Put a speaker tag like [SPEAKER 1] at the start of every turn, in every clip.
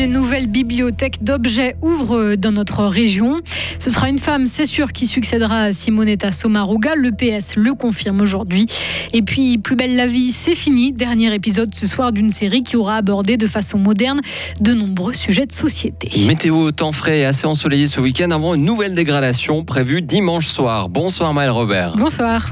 [SPEAKER 1] Une nouvelle bibliothèque d'objets ouvre dans notre région. Ce sera une femme, c'est sûr, qui succédera à Simonetta Sommaruga. Le PS le confirme aujourd'hui. Et puis, Plus belle la vie, c'est fini. Dernier épisode ce soir d'une série qui aura abordé de façon moderne de nombreux sujets de société.
[SPEAKER 2] Météo, temps frais et assez ensoleillé ce week-end avant une nouvelle dégradation prévue dimanche soir. Bonsoir Maël Robert.
[SPEAKER 1] Bonsoir.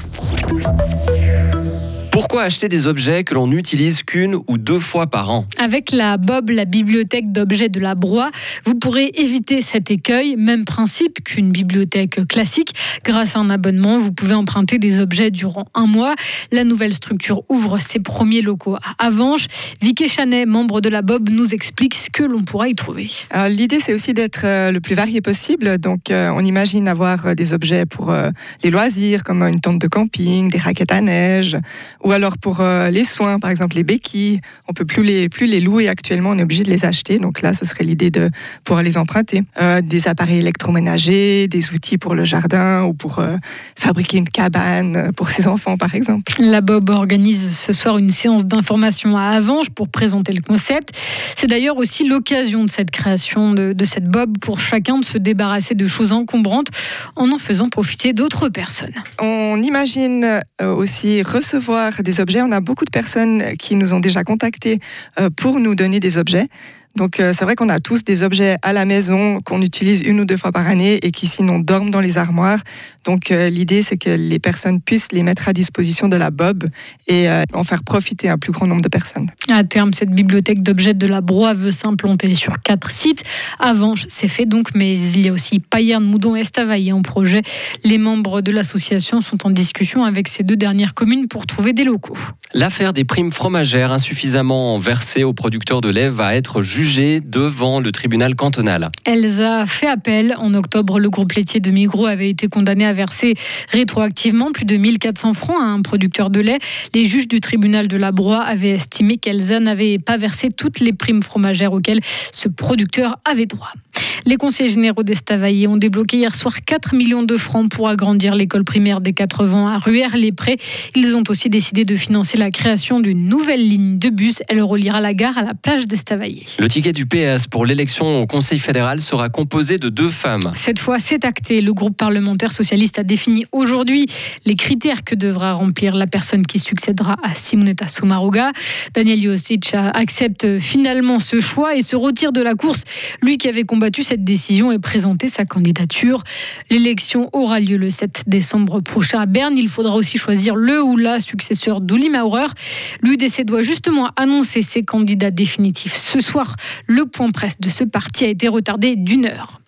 [SPEAKER 2] Pourquoi acheter des objets que l'on n'utilise qu'une ou deux fois par an
[SPEAKER 1] Avec la Bob, la bibliothèque d'objets de la Broye, vous pourrez éviter cet écueil. Même principe qu'une bibliothèque classique. Grâce à un abonnement, vous pouvez emprunter des objets durant un mois. La nouvelle structure ouvre ses premiers locaux à Avanches. Vicky Chanet, membre de la Bob, nous explique ce que l'on pourra y trouver.
[SPEAKER 3] L'idée, c'est aussi d'être euh, le plus varié possible. Donc, euh, on imagine avoir euh, des objets pour les loisirs, comme une tente de camping, des raquettes à neige ou alors pour euh, les soins, par exemple les béquilles, on peut plus les, plus les louer actuellement, on est obligé de les acheter. Donc là, ce serait l'idée de pouvoir les emprunter. Euh, des appareils électroménagers, des outils pour le jardin ou pour euh, fabriquer une cabane pour ses enfants, par exemple.
[SPEAKER 1] La Bob organise ce soir une séance d'information à Avange pour présenter le concept. C'est d'ailleurs aussi l'occasion de cette création de, de cette Bob pour chacun de se débarrasser de choses encombrantes en en faisant profiter d'autres personnes.
[SPEAKER 3] On imagine aussi recevoir des objets. On a beaucoup de personnes qui nous ont déjà contactés euh, pour nous donner des objets. Donc euh, c'est vrai qu'on a tous des objets à la maison qu'on utilise une ou deux fois par année et qui sinon dorment dans les armoires. Donc euh, l'idée c'est que les personnes puissent les mettre à disposition de la Bob et euh, en faire profiter un plus grand nombre de personnes.
[SPEAKER 1] À terme, cette bibliothèque d'objets de la Broye veut s'implanter sur quatre sites. Avanches, c'est fait donc, mais il y a aussi Payerne, Moudon et Estavayer en projet. Les membres de l'association sont en discussion avec ces deux dernières communes pour trouver des locaux.
[SPEAKER 2] L'affaire des primes fromagères insuffisamment versées aux producteurs de lait va être jugée devant le tribunal cantonal.
[SPEAKER 1] Elsa fait appel. En octobre, le groupe laitier de Migros avait été condamné à verser rétroactivement plus de 1400 francs à un producteur de lait. Les juges du tribunal de la Broye avaient estimé qu'Elsa n'avait pas versé toutes les primes fromagères auxquelles ce producteur avait droit. Les conseillers généraux d'Estavayer ont débloqué hier soir 4 millions de francs pour agrandir l'école primaire des 80 à Ruère-les-Prés. Ils ont aussi décidé de financer la création d'une nouvelle ligne de bus. Elle reliera la gare à la plage d'Estavayer.
[SPEAKER 2] Le ticket du PS pour l'élection au Conseil fédéral sera composé de deux femmes.
[SPEAKER 1] Cette fois, c'est acté. Le groupe parlementaire socialiste a défini aujourd'hui les critères que devra remplir la personne qui succédera à Simonetta Sommaruga. Daniel Josic accepte finalement ce choix et se retire de la course. Lui qui avait combattu cette décision et présenté sa candidature. L'élection aura lieu le 7 décembre prochain à Berne. Il faudra aussi choisir le ou la successeur d'Uli Maurer. L'UDC doit justement annoncer ses candidats définitifs ce soir. Le point presse de ce parti a été retardé d'une heure.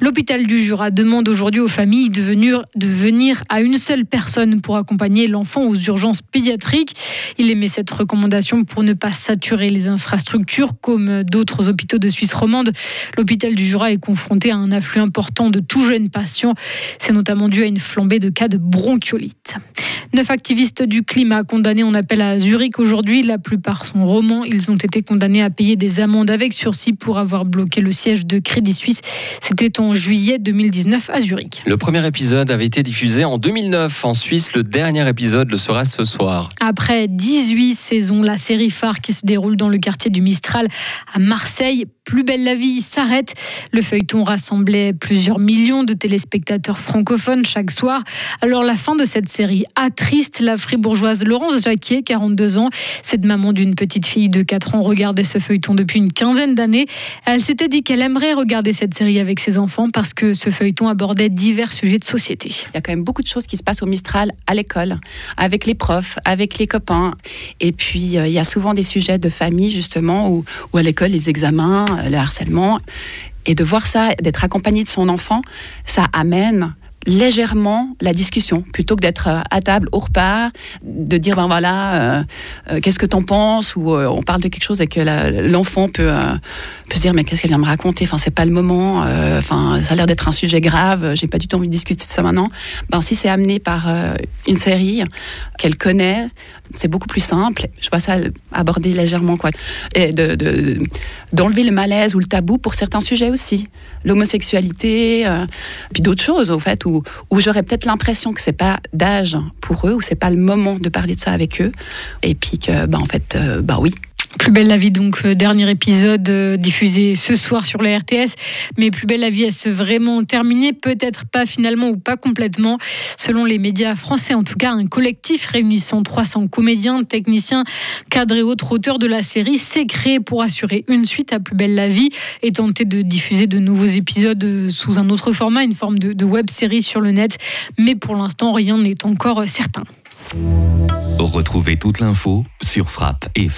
[SPEAKER 1] L'hôpital du Jura demande aujourd'hui aux familles de venir, à une seule personne pour accompagner l'enfant aux urgences pédiatriques. Il émet cette recommandation pour ne pas saturer les infrastructures comme d'autres hôpitaux de Suisse romande. L'hôpital du Jura est confronté à un afflux important de tout jeunes patients. C'est notamment dû à une flambée de cas de bronchiolite. Neuf activistes du climat condamnés en appel à Zurich aujourd'hui. La plupart sont romans. Ils ont été condamnés à payer des amendes avec sursis pour avoir bloqué le siège de Crédit Suisse. C'était en juillet 2019 à Zurich.
[SPEAKER 2] Le premier épisode avait été diffusé en 2009 en Suisse. Le dernier épisode le sera ce soir.
[SPEAKER 1] Après 18 saisons, la série phare qui se déroule dans le quartier du Mistral à Marseille plus belle la vie s'arrête. Le feuilleton rassemblait plusieurs millions de téléspectateurs francophones chaque soir. Alors la fin de cette série attriste la fribourgeoise Laurence Jacquier, 42 ans. Cette maman d'une petite fille de 4 ans regardait ce feuilleton depuis une quinzaine d'années. Elle s'était dit qu'elle aimerait regarder cette série avec ses enfants parce que ce feuilleton abordait divers sujets de société.
[SPEAKER 4] Il y a quand même beaucoup de choses qui se passent au Mistral à l'école, avec les profs, avec les copains. Et puis euh, il y a souvent des sujets de famille justement où, où à l'école les examens euh, le harcèlement. Et de voir ça, d'être accompagné de son enfant, ça amène légèrement la discussion plutôt que d'être euh, à table au repas, de dire ben voilà, euh, euh, qu'est-ce que t'en penses ou on parle de quelque chose et que l'enfant peut, peut se dire mais qu'est-ce qu'elle vient me raconter Enfin c'est pas le moment. Enfin ça a l'air d'être un sujet grave. J'ai pas du tout envie de discuter de ça maintenant. Ben si c'est amené par une série qu'elle connaît, c'est beaucoup plus simple. Je vois ça aborder légèrement quoi, et de d'enlever le malaise ou le tabou pour certains sujets aussi, l'homosexualité, puis d'autres choses au fait où, j'aurais peut-être l'impression que c'est pas d'âge pour eux, ou c'est pas le moment de parler de ça avec eux, et puis que, bah, en fait, bah oui,
[SPEAKER 1] Plus belle la vie, donc euh, dernier épisode euh, diffusé ce soir sur la RTS. Mais Plus belle la vie, est-ce vraiment terminé Peut-être pas finalement ou pas complètement. Selon les médias français, en tout cas, un collectif réunissant 300 comédiens, techniciens, cadres et autres auteurs de la série s'est créé pour assurer une suite à Plus belle la vie et tenter de diffuser de nouveaux épisodes euh, sous un autre format, une forme de, web série sur le net. Mais pour l'instant, rien n'est encore certain.
[SPEAKER 5] Retrouvez toute l'info sur frappe et.